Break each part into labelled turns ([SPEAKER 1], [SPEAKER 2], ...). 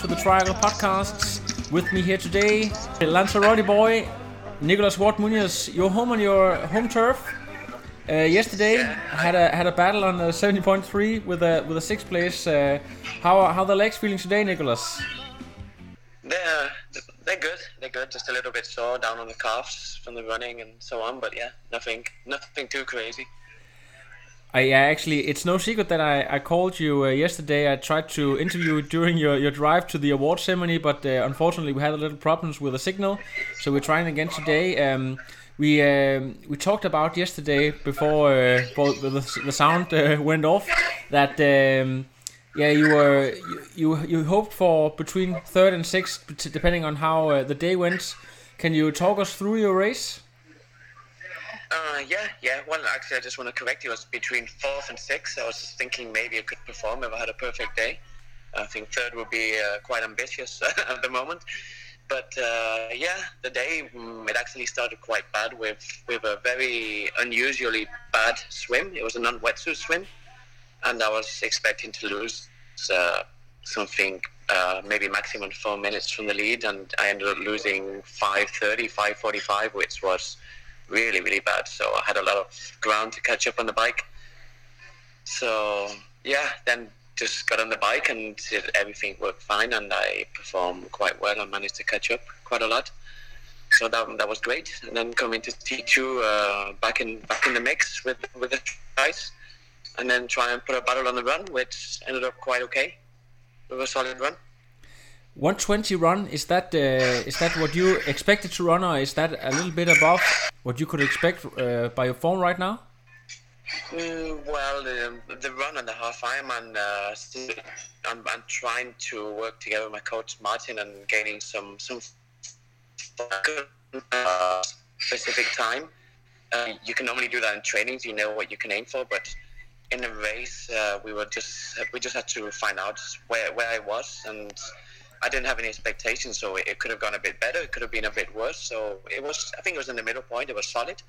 [SPEAKER 1] To the Triangle Podcasts. With me here today, Lanzarote boy, Nicolas Ward Munoz. You're home on your home turf. Uh, yesterday had a had a battle on 70.3 with a with a sixth place. Uh, how are- how the legs feeling today, Nicolas?
[SPEAKER 2] They're they're good. They're good. Just a little bit sore down on the calves from the running and so on. But yeah, nothing nothing too crazy.
[SPEAKER 1] I actually, it's no secret that I, I called you uh, yesterday. I tried to interview you during your, your drive to the award ceremony, but uh, unfortunately we had a little problems with the signal, so we're trying again today. Um, we um, we talked about yesterday before uh, both the, the sound uh, went off that um, yeah you were you, you you hoped for between third and sixth depending on how uh, the day went. Can you talk us through your race?
[SPEAKER 2] Uh, yeah, yeah. Well, actually, I just want to correct you. It was between fourth and sixth. I was thinking maybe I could perform if I had a perfect day. I think third would be uh, quite ambitious at the moment. But uh, yeah, the day mm, it actually started quite bad with with a very unusually bad swim. It was a non-wetsuit swim, and I was expecting to lose uh, something uh, maybe maximum four minutes from the lead, and I ended up losing 5:30, 5:45, which was really really bad. So I had a lot of ground to catch up on the bike. So yeah, then just got on the bike and did everything worked fine, and I performed quite well. I managed to catch up quite a lot. So that, that was great. And then coming to T2 uh, back in back in the mix with with the guys, and then try and put a battle on the run, which ended up quite okay. It was a solid run.
[SPEAKER 1] 120 run is that uh, is that what you expected to run, or is that a little bit above what you could expect uh, by your form right now?
[SPEAKER 2] Mm, well, the, the run and the half Ironman, uh, I'm, I'm trying to work together with my coach Martin and gaining some some uh, specific time. Uh, you can normally do that in trainings. You know what you can aim for, but in a race, uh, we were just we just had to find out where where I was, and I didn't have any expectations, so it, could have gone a bit better. It could have been a bit worse. So it was. I think it was in the middle point. It was solid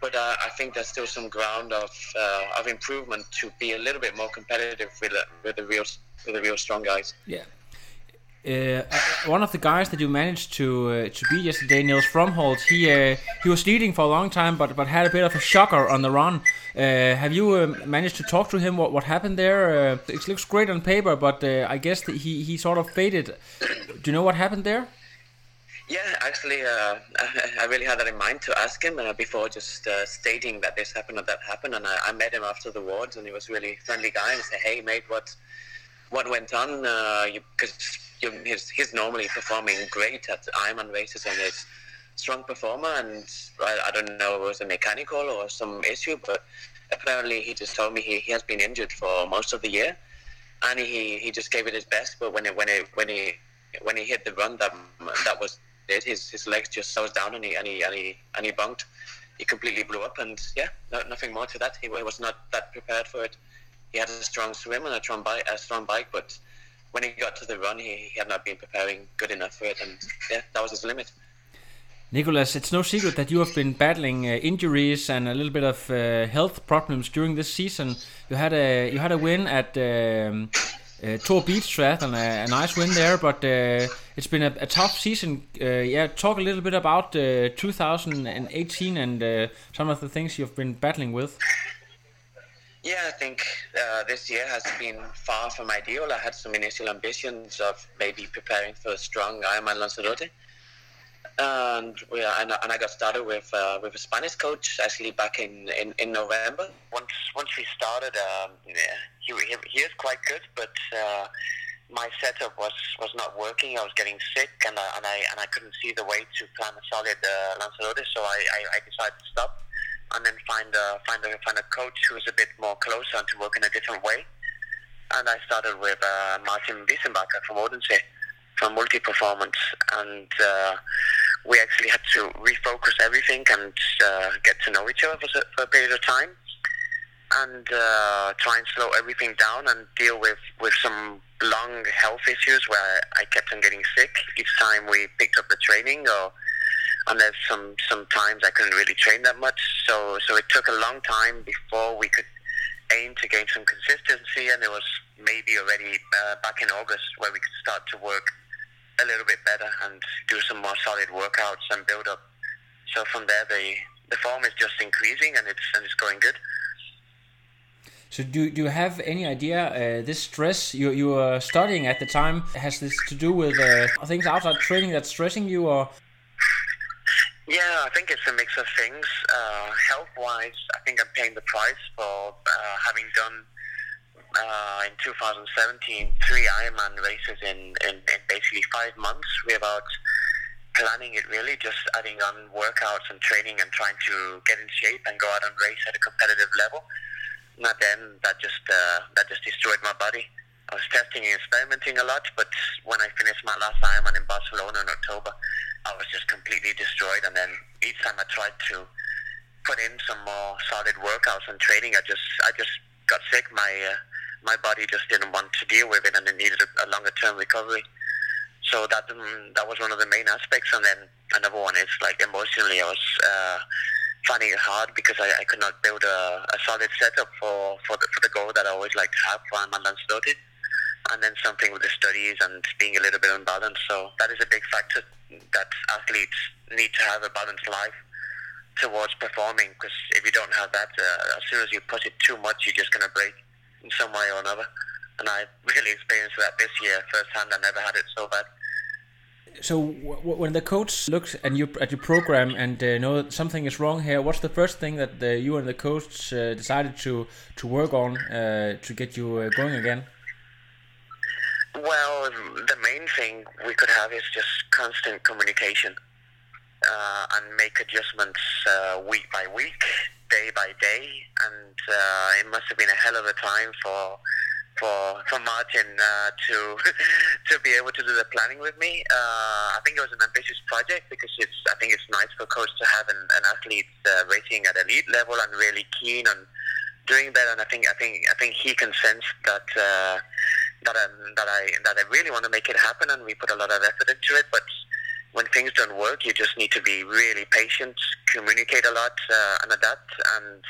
[SPEAKER 2] but uh, I think there's still some ground of uh, of improvement to be a little bit more competitive with the, with the real with the real strong guys.
[SPEAKER 1] Yeah. Uh, one of the guys that you managed to uh, to beat yesterday, Niels Fromholt, he uh, he was leading for a long time, but but had a bit of a shocker on the run. Uh, have you uh, managed to talk to him? What what happened there? Uh, it looks great on paper, but I guess he he sort of faded. Do you know what happened there?
[SPEAKER 2] Yeah, actually, uh, I really had that in mind to ask him before just stating that this happened or that happened. And I, I met him after the wards, and he was a really friendly guy. And I said, "Hey, mate, what what went on? Because he's, he's normally performing great at Ironman races, and he's strong performer. And I, I don't know if it was a mechanical or some issue, but apparently he just told me he, he has been injured for most of the year, and he, he just gave it his best. But when it, when it, when he when he hit the run, that that was it. His his legs just closed down, and he and he and he, and he bunked. He completely blew up, and yeah, no, nothing more to that. He, he was not that prepared for it. He had a strong swim and a strong bike, a strong bike, but when he got to the run, he, he had not been preparing good enough for it, and yeah, that was his limit.
[SPEAKER 1] Nicholas, it's no secret that you have been battling uh, injuries and a little bit of uh, health problems during this season. You had a you had a win at um, uh, Tor Beach Triathlon, a, a nice win there, but uh, it's been a, a tough season. Uh, yeah, talk a little bit about uh, 2018 and some of the things you've been battling with.
[SPEAKER 3] Yeah, I think uh, this year has been far from ideal. I had some initial ambitions of maybe preparing for a strong Ironman Lanzarote. And, we, and, I got started with uh, with a Spanish coach actually back in, in, in November. Once once we started, um, yeah, he, he, he is quite good, but uh, my setup was, was not working. I was getting sick, and I, and I and I couldn't see the way to plan a solid uh, Lanzarote. So I, I, I decided to stop and then find a find a find a coach who is a bit more closer and to work in a different way. And I started with uh, Martin Wiesenbacher from Odense from Multi Performance, and uh, we actually had to refocus everything and uh, get to know each other for, for a period of time, and uh, try and slow everything down and deal with with some long health issues where I kept on getting sick each time we picked up the training or and there's some some times I couldn't really train that much. So so it took a long time before we could aim to gain some consistency, and it was maybe already uh, back in August where we could start to work a little bit better and do some more solid workouts and build up. So from there, the the form is just increasing and it's and it's going good.
[SPEAKER 1] So do, do you have any idea uh, this stress you you were studying at the time has this to do with uh, things outside training that's stressing you or
[SPEAKER 3] yeah, I think it's a mix of things. Uh, health-wise, I think I'm paying the price for uh, having done uh, in 2017 three Ironman races in, in, in, basically five months without planning it really, just adding on workouts and training and trying to get in shape and go out and race at a competitive level. Not then that just uh, that just destroyed my body. I was testing and experimenting a lot, but when I finished my last Ironman in Barcelona in October, I was just completely destroyed. And then each time I tried to put in some more solid workouts and training, I just I just got sick. My uh, my body just didn't want to deal with it, and it needed a, a longer term recovery. So that um, that was one of the main aspects. And then another one is like emotionally, I was uh, finding it hard because I, I could not build a, a solid setup for for the, for the goal that I always like to have for Ironman Lanzarote and then something with the studies and being a little bit unbalanced. So that is a big factor that athletes need to have a balanced life towards performing because if you don't have that, uh, as soon as you push it too much, you're just going to break in some way or another. And I really experienced that this year firsthand. I never had it so bad.
[SPEAKER 1] So w- when the coach looks at your at your program and uh, know something is wrong here, what's the first thing that uh, you and the coach uh, decided to to work on uh, to get you uh, going again?
[SPEAKER 3] Well, the main thing we could have is just constant communication uh, and make adjustments uh, week by week, day by day, and uh, it must have been a hell of a time for for for Martin uh, to to be able to do the planning with me. Uh, I think it was an ambitious project because it's I think it's nice for coach to have an, an athlete uh, racing at elite level and really keen on doing that. And I think I think I think he can sense that I, that I that I really want to make it happen, and we put a lot of effort into it. But when things don't work, you just need to be really patient, communicate a lot, uh, and adapt. And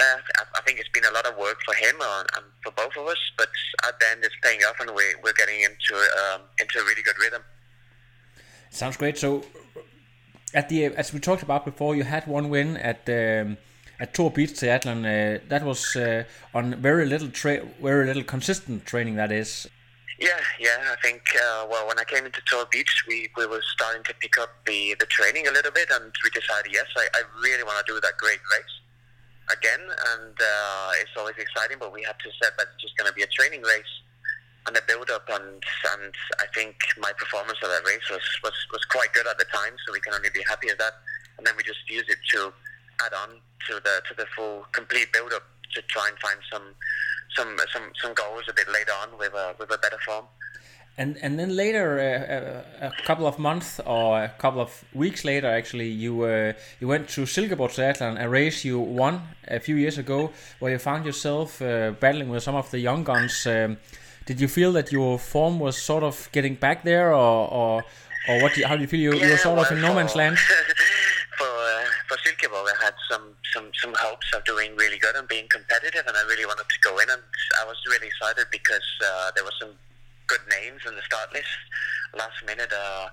[SPEAKER 3] uh, I think it's been a lot of work for him and for both of us. But at the end, it's paying off, and we, we're getting into um, into a really good rhythm.
[SPEAKER 1] Sounds great. So, at the as we talked about before, you had one win at. Um, at Tor Beach Triathlon, uh, that was uh, on very little tra- very little consistent training. That is.
[SPEAKER 3] Yeah, yeah. I think uh, well, when I came into Tor Beach, we, we were starting to pick up the, the training a little bit, and we decided yes, I, I really want to do that great race again, and uh, it's always exciting. But we had to set that it's just going to be a training race and the build up and and I think my performance of that race was, was, was quite good at the time so we can only be happy with that and then we just use it to add on to the to the full complete build up to try and find some some some some goals a bit later on with a with a better form.
[SPEAKER 1] And and then later, uh, uh, a couple of months or a couple of weeks later, actually, you uh, you went to Silkeborg Triathlon, a race you won a few years ago, where you found yourself uh, battling with some of the young guns. Um, did you feel that your form was sort of getting back there, or or, or what? Do you, how do you feel you,
[SPEAKER 3] yeah,
[SPEAKER 1] you were sort
[SPEAKER 3] well,
[SPEAKER 1] of in no man's land?
[SPEAKER 3] for Silkeborg, I had some, some, some hopes of doing really good and being competitive, and I really wanted to go in. And I was really excited because uh, there were some good names in the start list. Last minute, uh,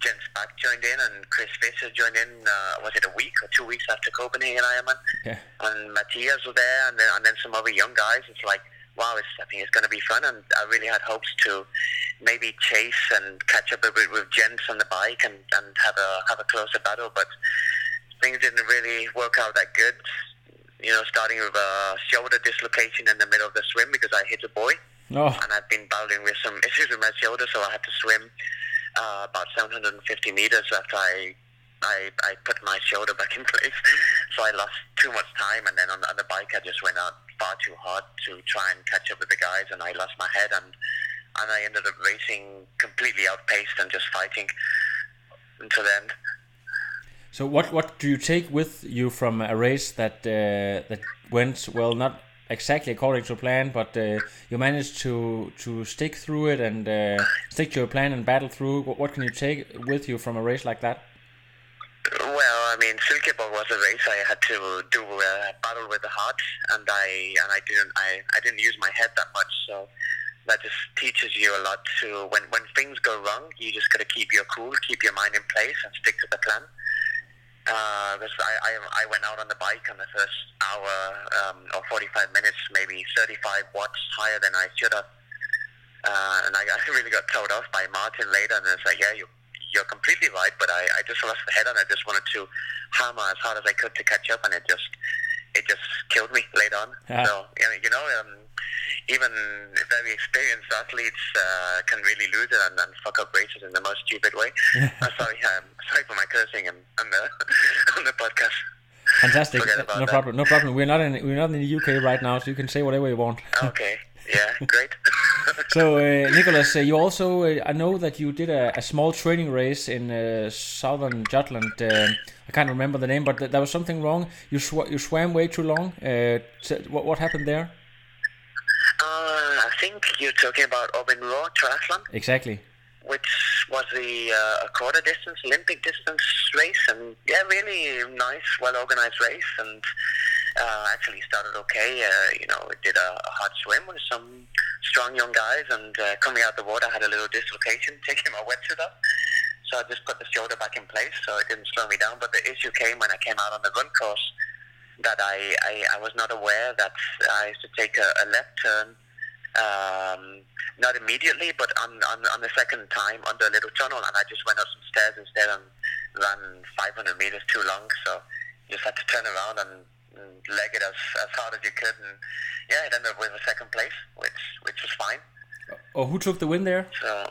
[SPEAKER 3] Jens Bach joined in and Chris Fisher joined in. Uh, was it a week or two weeks after Copenhagen Ironman?
[SPEAKER 1] Yeah.
[SPEAKER 3] And Matthias was there, and then and then some other young guys. It's like, wow, it's, I think it's going to be fun, and I really had hopes to maybe chase and catch up a bit with Jens on the bike and, and have a have a closer battle, but things didn't really work out that good. You know, starting with a shoulder dislocation in the middle of the swim because I hit a buoy
[SPEAKER 1] No.
[SPEAKER 3] and I've been battling with some issues with my shoulder, so I had to swim uh, about 750 meters after I, I I put my shoulder back in place. So I lost too much time, and then on, on the bike I just went out far too hard to try and catch up with the guys, and I lost my head, and and I ended up racing completely outpaced and just fighting until the end.
[SPEAKER 1] So what what do you take with you from a race that uh, that went well, not exactly according to plan, but uh, you managed to to stick through it and uh, stick to your plan and battle through? What, what can you take with you from a race like that?
[SPEAKER 3] Well, I mean, Silkeborg was a race I had to do a battle with the heart, and I and I didn't I, I didn't use my head that much, so that just teaches you a lot. To when when things go wrong, you just gotta keep your cool, keep your mind in place, and stick to the plan. Because I, I I went out on the bike on the first hour um, or 45 minutes, maybe 35 watts higher than I should have, uh, and I, I really got told off by Martin later, and it's like, yeah, you you're completely right, but I, I just lost the head and I just wanted to hammer as hard as I could to catch up, and it just it just killed me later on.
[SPEAKER 1] Yeah.
[SPEAKER 3] So you know, you know um, even very experienced athletes uh, can really lose it and, and fuck up races in the most stupid way. uh, sorry, um, sorry for my cursing and on the on the podcast.
[SPEAKER 1] Fantastic. No
[SPEAKER 3] that.
[SPEAKER 1] problem. No problem. We're not in we're not in the UK right now, so you can say whatever you want.
[SPEAKER 3] Okay, yeah, great.
[SPEAKER 1] So, uh, Nicholas, uh, you also, uh, I know that you did a, a small training race in uh, southern Jutland. Uh, I can't remember the name, but th- there was something wrong. You sw- you swam way too long. Uh, t- what, what happened there?
[SPEAKER 3] Uh, I think you're talking about Aabenraa Triathlon.
[SPEAKER 1] Exactly.
[SPEAKER 3] which was the uh, quarter distance Olympic distance race, and yeah, really nice, well organized race, and uh, actually started okay. Uh, you know, did a, a hard swim with some strong young guys, and uh, coming out the water I had a little dislocation, taking my wetsuit off. So I just put the shoulder back in place, so it didn't slow me down. But the issue came when I came out on the run course that I, I, I was not aware that I used to take a, a left turn um, not immediately, but on, on on the second time under a little tunnel, and I just went up some stairs instead and ran 500 meters too long. So you just had to turn around and, and leg it as, as hard as you could, and yeah, it ended up with a second place, which which was fine.
[SPEAKER 1] Oh, who took the win there?
[SPEAKER 3] So,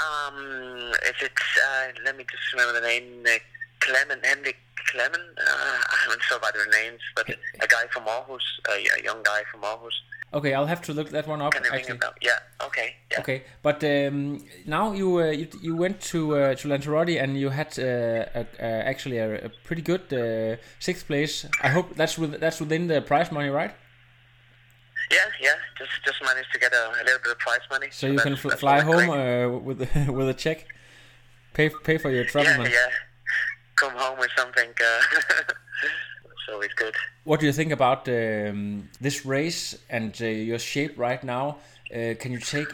[SPEAKER 3] um, if it's uh, let me just remember the name, uh, Clement Henrik Clement. Uh, I'm so bad with names, but a guy from Aarhus, a, young guy from Aarhus.
[SPEAKER 1] Okay, I'll have to look that one up.
[SPEAKER 3] Can you ring
[SPEAKER 1] Actually.
[SPEAKER 3] Yeah. Okay. Yeah.
[SPEAKER 1] Okay, but um, now you, uh, you you went to uh, to Lanzarote and you had uh, a, actually a, a pretty good uh, sixth place. I hope that's with, that's within the prize money, right?
[SPEAKER 3] Yeah, yeah. Just just managed to get a, a little bit of prize money.
[SPEAKER 1] So you can fl- fly home uh, with with a check, pay pay for your travel
[SPEAKER 3] yeah,
[SPEAKER 1] money.
[SPEAKER 3] yeah. Come home with something. Uh, it's always good.
[SPEAKER 1] What do you think about um, this race and uh, your shape right now? Uh, can you take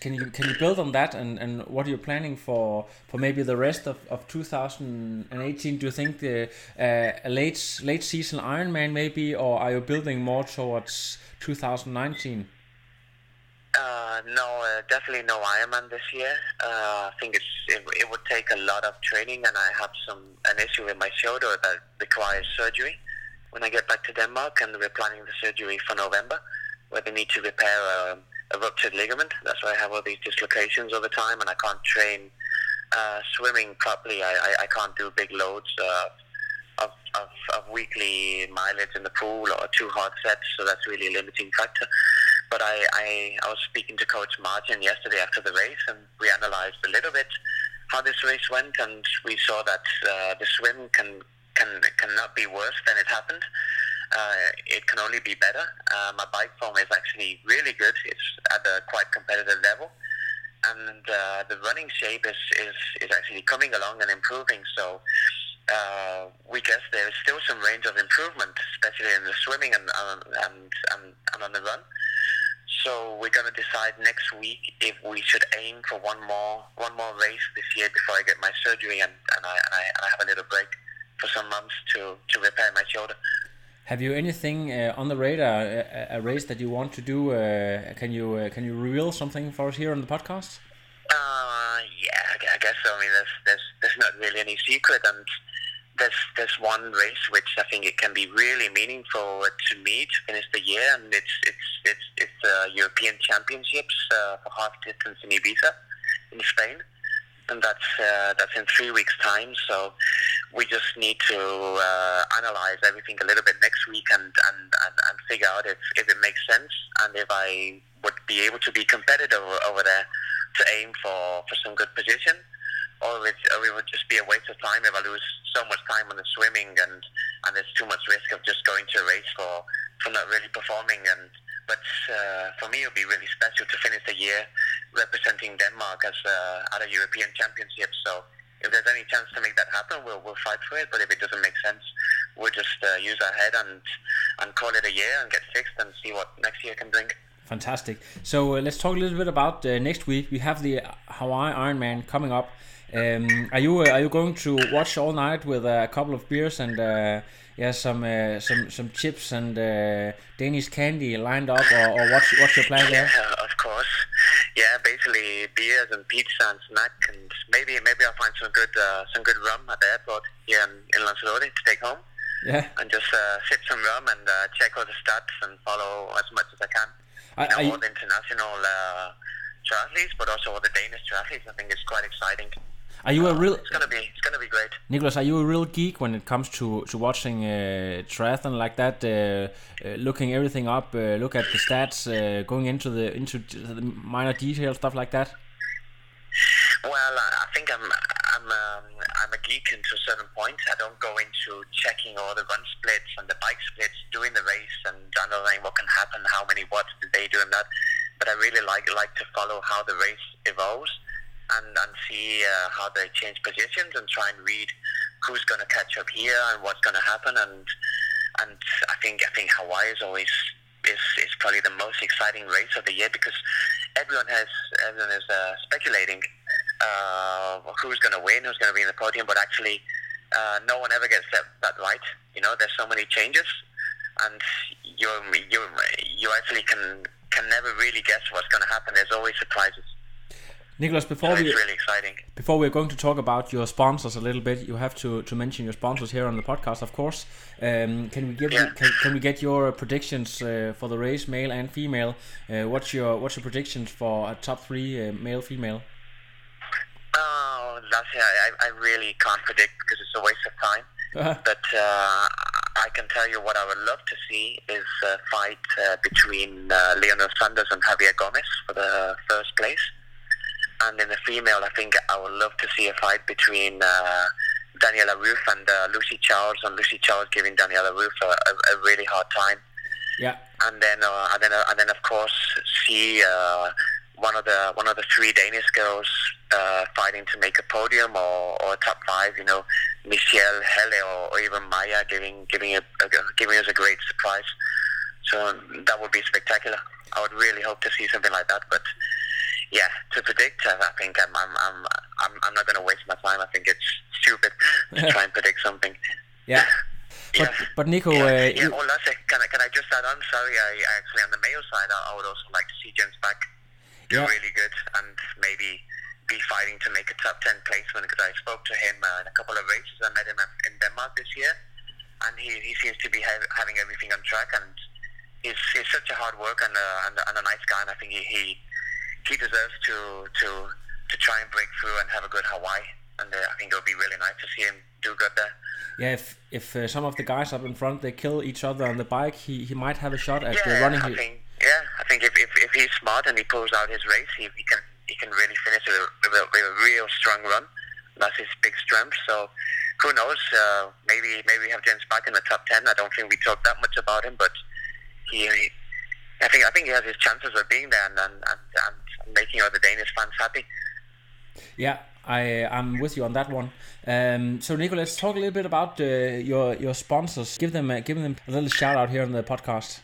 [SPEAKER 1] can you can you build on that and, and what are you planning for for maybe the rest of, of 2018? Do you think the uh, a late late season Ironman maybe, or are you building more towards 2019?
[SPEAKER 3] Uh, no, uh, definitely no Ironman this year. Uh, I think it's it, it would take a lot of training, and I have some an issue with my shoulder that requires surgery when I get back to Denmark, and we're planning the surgery for November, where they need to repair a, a ruptured ligament. That's why I have all these dislocations all the time, and I can't train uh, swimming properly. I, I, I can't do big loads. Uh, of, of, of weekly mileage in the pool or two hard sets, so that's really a limiting factor. But I, I, I was speaking to Coach Martin yesterday after the race, and we analyzed a little bit how this race went, and we saw that uh, the swim can can cannot be worse than it happened. Uh, it can only be better. Uh, my bike form is actually really good. It's at a quite competitive level, and uh, the running shape is, is, is actually coming along and improving. So uh, we guess there is still some range of improvement, especially in the swimming and and, and, and on the run. So we're gonna decide next week if we should aim for one more one more race this year before I get my surgery and, and I and I, and I have a little break for some months to, to repair my shoulder.
[SPEAKER 1] Have you anything uh, on the radar? A, a race that you want to do? Uh, can you uh, can you reveal something for us here on the podcast?
[SPEAKER 3] Uh, yeah, I I guess so. I mean, there's there's there's not really any secret, and there's there's one race which I think it can be really meaningful to me to finish the year, and it's it's it's it's the European Championships uh, for half distance in Ibiza, in Spain, and that's uh, that's in three weeks' time. So we just need to uh, analyze everything a little bit next week and and, and, and figure out if, if it makes sense and if I would be able to be competitive over there to aim for, for some good position or it, it would just be a waste of time if I lose so much time on the swimming and, and there's too much risk of just going to a race for, for not really performing and but uh, for me it would be really special to finish the year representing Denmark as uh, at a European Championship so if there's any chance to make that happen we'll, we'll fight for it but if it doesn't make sense we'll just uh, use our head and and call it a year and get fixed and see what next year can bring
[SPEAKER 1] Fantastic. So uh, let's talk a little bit about uh, next week. We have the Hawaii Ironman coming up. Um, are you uh, are you going to watch all night with a couple of beers and uh, yeah some uh, some some chips and uh, Danish candy lined up, or, or what's what's your plan there?
[SPEAKER 3] Yeah, of course. Yeah, basically beers and pizza and snack, and maybe maybe I'll find some good uh, some good rum at the airport here in, in Lanzarote to take home,
[SPEAKER 1] Yeah.
[SPEAKER 3] and just uh, sip some rum and uh, check all the stats and follow as much as I can.
[SPEAKER 1] Are,
[SPEAKER 3] You know, all the international uh, triathletes, but also all the Danish triathletes. I think it's quite exciting.
[SPEAKER 1] are you a real
[SPEAKER 3] It's gonna be it's gonna be great.
[SPEAKER 1] Nicholas? Are you a real geek when it comes to to watching uh, triathlon like that? Uh, uh, looking everything up, uh, look at the stats, uh, going into the into the minor detail stuff like that.
[SPEAKER 3] Well, I I think I'm I'm um, I'm a geek into a certain point. I don't go into checking all the run splits and the bike splits during the race and analyzing what can happen, how many watts did they do and that. But I really like like to follow how the race evolves and and see uh, how they change positions and try and read who's going to catch up here and what's going to happen. And and I think I think Hawaii is always is, is probably the most exciting race of the year because everyone has everyone is uh, speculating uh, who's going to win, who's going to be in the podium, but actually uh, no one ever gets that, that right. You know, there's so many changes, and you you you actually can can never really guess what's going to happen. There's always surprises.
[SPEAKER 1] Nicholas, before we
[SPEAKER 3] really exciting.
[SPEAKER 1] before we're going to talk about your sponsors a little bit, you have to, to mention your sponsors here on the podcast, of course. Um, can we give
[SPEAKER 3] Yeah.
[SPEAKER 1] can, can we get your predictions uh, for the race, male and female? Uh, what's your what's your predictions for a top three, uh, male, female?
[SPEAKER 3] Oh, that's yeah. I, I really can't predict because it's a waste of time. But uh, I can tell you what I would love to see is a fight uh, between uh, Lionel Sanders and Javier Gomez for the first place. And in the female, I think I would love to see a fight between uh, Daniela Ryf and uh, Lucy Charles, and Lucy Charles giving Daniela Ryf a, a, a really hard time.
[SPEAKER 1] Yeah,
[SPEAKER 3] And then, uh, and then, uh, and then, of course, see uh, one of the one of the three Danish girls uh, fighting to make a podium or, or a top five. You know, Michelle, Helle, or, or even Maya giving giving a, a giving us a great surprise. So that would be spectacular. I would really hope to see something like that. But yeah, to predict, I I think I'm I'm I'm I'm, I'm not going to waste my time. I think it's stupid to try and predict something.
[SPEAKER 1] yeah. But
[SPEAKER 3] Yeah.
[SPEAKER 1] but Nico,
[SPEAKER 3] Yeah,
[SPEAKER 1] uh,
[SPEAKER 3] yeah.
[SPEAKER 1] you-
[SPEAKER 3] Oh, Lasse, can I can I just add on? Sorry, I I actually on the male side, I, I would also like to see James back do
[SPEAKER 1] Yeah.
[SPEAKER 3] really good and maybe be fighting to make a top ten placement because I spoke to him uh, in a couple of races. I met him in Denmark this year, and he, he seems to be ha- having everything on track and he's, he's such a hard worker and a, and, a, and a nice guy. And I think he he, he deserves to to to try and break through and have a good Hawaii. And uh, I think it would be really nice to see him do good there.
[SPEAKER 1] yeah, if if uh, some of the guys up in front they kill each other on the bike, he, he might have a shot at uh,
[SPEAKER 3] Yeah,
[SPEAKER 1] running.
[SPEAKER 3] I think yeah, I think if, if, if he's smart and he pulls out his race, he, he can he can really finish with a, with a, with a real strong run. That's his big strength. So who knows? Uh, maybe maybe we have James back in the top ten. I don't think we talk that much about him, but he, he I think I think he has his chances of being there and and, and, and making all the Danish fans happy.
[SPEAKER 1] Yeah, I I'm with you on that one. Um, so Nico, let's talk a little bit about uh, your your sponsors. Give them give them a little shout out here on the podcast.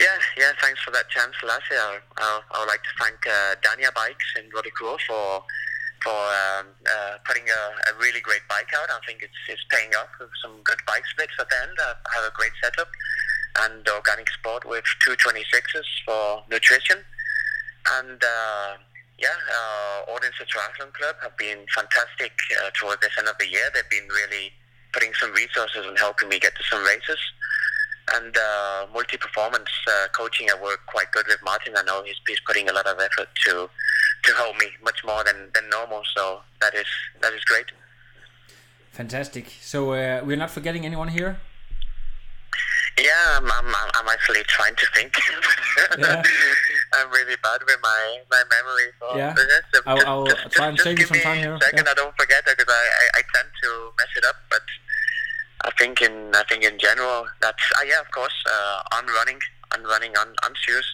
[SPEAKER 3] Yeah, yeah. Thanks for that chance, Lasse. I, I, I would like to thank uh, Dania Bikes in Rødekro for for um, uh, putting a, a really great bike out. I think it's it's paying off with some good bike splits at the end. I have a great setup and organic sport with 226s for nutrition. And uh, yeah, uh, Odense Triathlon Club have been fantastic uh, toward this end of the year. They've been really putting some resources and helping me get to some races. And uh, multi-performance uh, coaching, I work quite good with Martin. I know he's, he's putting a lot of effort to to help me much more than, than normal. So that is that is great.
[SPEAKER 1] Fantastic. So uh, we're not forgetting anyone here.
[SPEAKER 3] Yeah, I'm, I'm, I'm actually trying to think.
[SPEAKER 1] Yeah.
[SPEAKER 3] I'm really bad with my, my memory. So
[SPEAKER 1] Yeah.
[SPEAKER 3] just-
[SPEAKER 1] I'll- I'll
[SPEAKER 3] just-
[SPEAKER 1] try and
[SPEAKER 3] just
[SPEAKER 1] save you some
[SPEAKER 3] me
[SPEAKER 1] time here.
[SPEAKER 3] Second,
[SPEAKER 1] Yeah.
[SPEAKER 3] I don't forget because I, I, I tend to mess it up. But I think in I think in general that's uh, yeah of course uh, on running on running on, on shoes.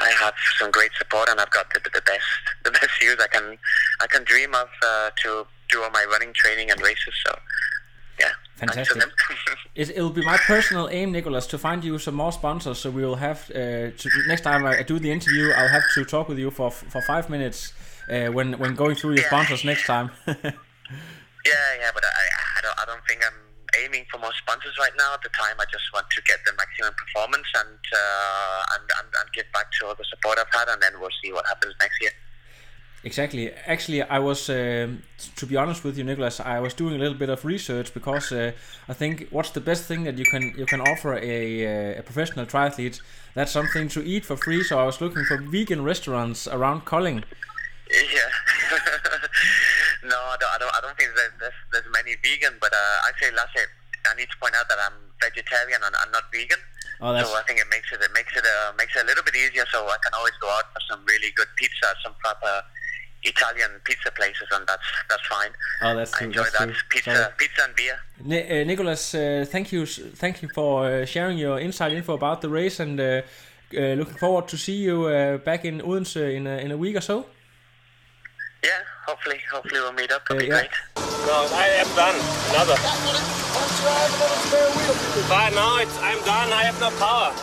[SPEAKER 3] I have some great support and I've got the, the best the best shoes I can I can dream of uh, to do all my running training and races. So yeah,
[SPEAKER 1] Fantastic.
[SPEAKER 3] them.
[SPEAKER 1] It, it'll be my personal aim, Nicholas, to find you some more sponsors. So we will have uh, to, next time I do the interview, I'll have to talk with you for for five minutes uh, when when going through your
[SPEAKER 3] Yeah.
[SPEAKER 1] sponsors next time.
[SPEAKER 3] Yeah, yeah, but I, I don't, I don't think I'm aiming for more sponsors right now. At the time, I just want to get the maximum performance and uh, and, and and give back to all the support I've had, and then we'll see what happens next year.
[SPEAKER 1] Exactly. Actually, I was, um, to be honest with you, Nicholas, I was doing a little bit of research because uh, I think what's the best thing that you can you can offer a, uh, a professional triathlete? That's something to eat for free. So I was looking for vegan restaurants around Kolding.
[SPEAKER 3] I don't, I don't. I don't think there's there's, there's many vegan, but uh, actually, Lasse, I need to point out that I'm vegetarian and I'm not vegan.
[SPEAKER 1] Oh,
[SPEAKER 3] so I think it makes it it makes it uh, makes it a little bit easier. So I can always go out for some really good pizza, some proper Italian pizza places, and that's that's fine.
[SPEAKER 1] oh, that's
[SPEAKER 3] I
[SPEAKER 1] true.
[SPEAKER 3] enjoy
[SPEAKER 1] That's
[SPEAKER 3] that
[SPEAKER 1] true.
[SPEAKER 3] pizza,
[SPEAKER 1] Sorry.
[SPEAKER 3] pizza and beer.
[SPEAKER 1] Ni- uh, Nicholas, uh, thank you, thank you for uh, sharing your inside info about the race, and uh, uh, looking forward to see you uh, back in Odense in a, in a week or so.
[SPEAKER 3] Yeah, hopefully, hopefully we'll meet up. It'll
[SPEAKER 1] Uh,
[SPEAKER 3] be
[SPEAKER 1] yeah.
[SPEAKER 3] great.
[SPEAKER 4] No, I am done. Another. But now it's, I'm done. I have no power.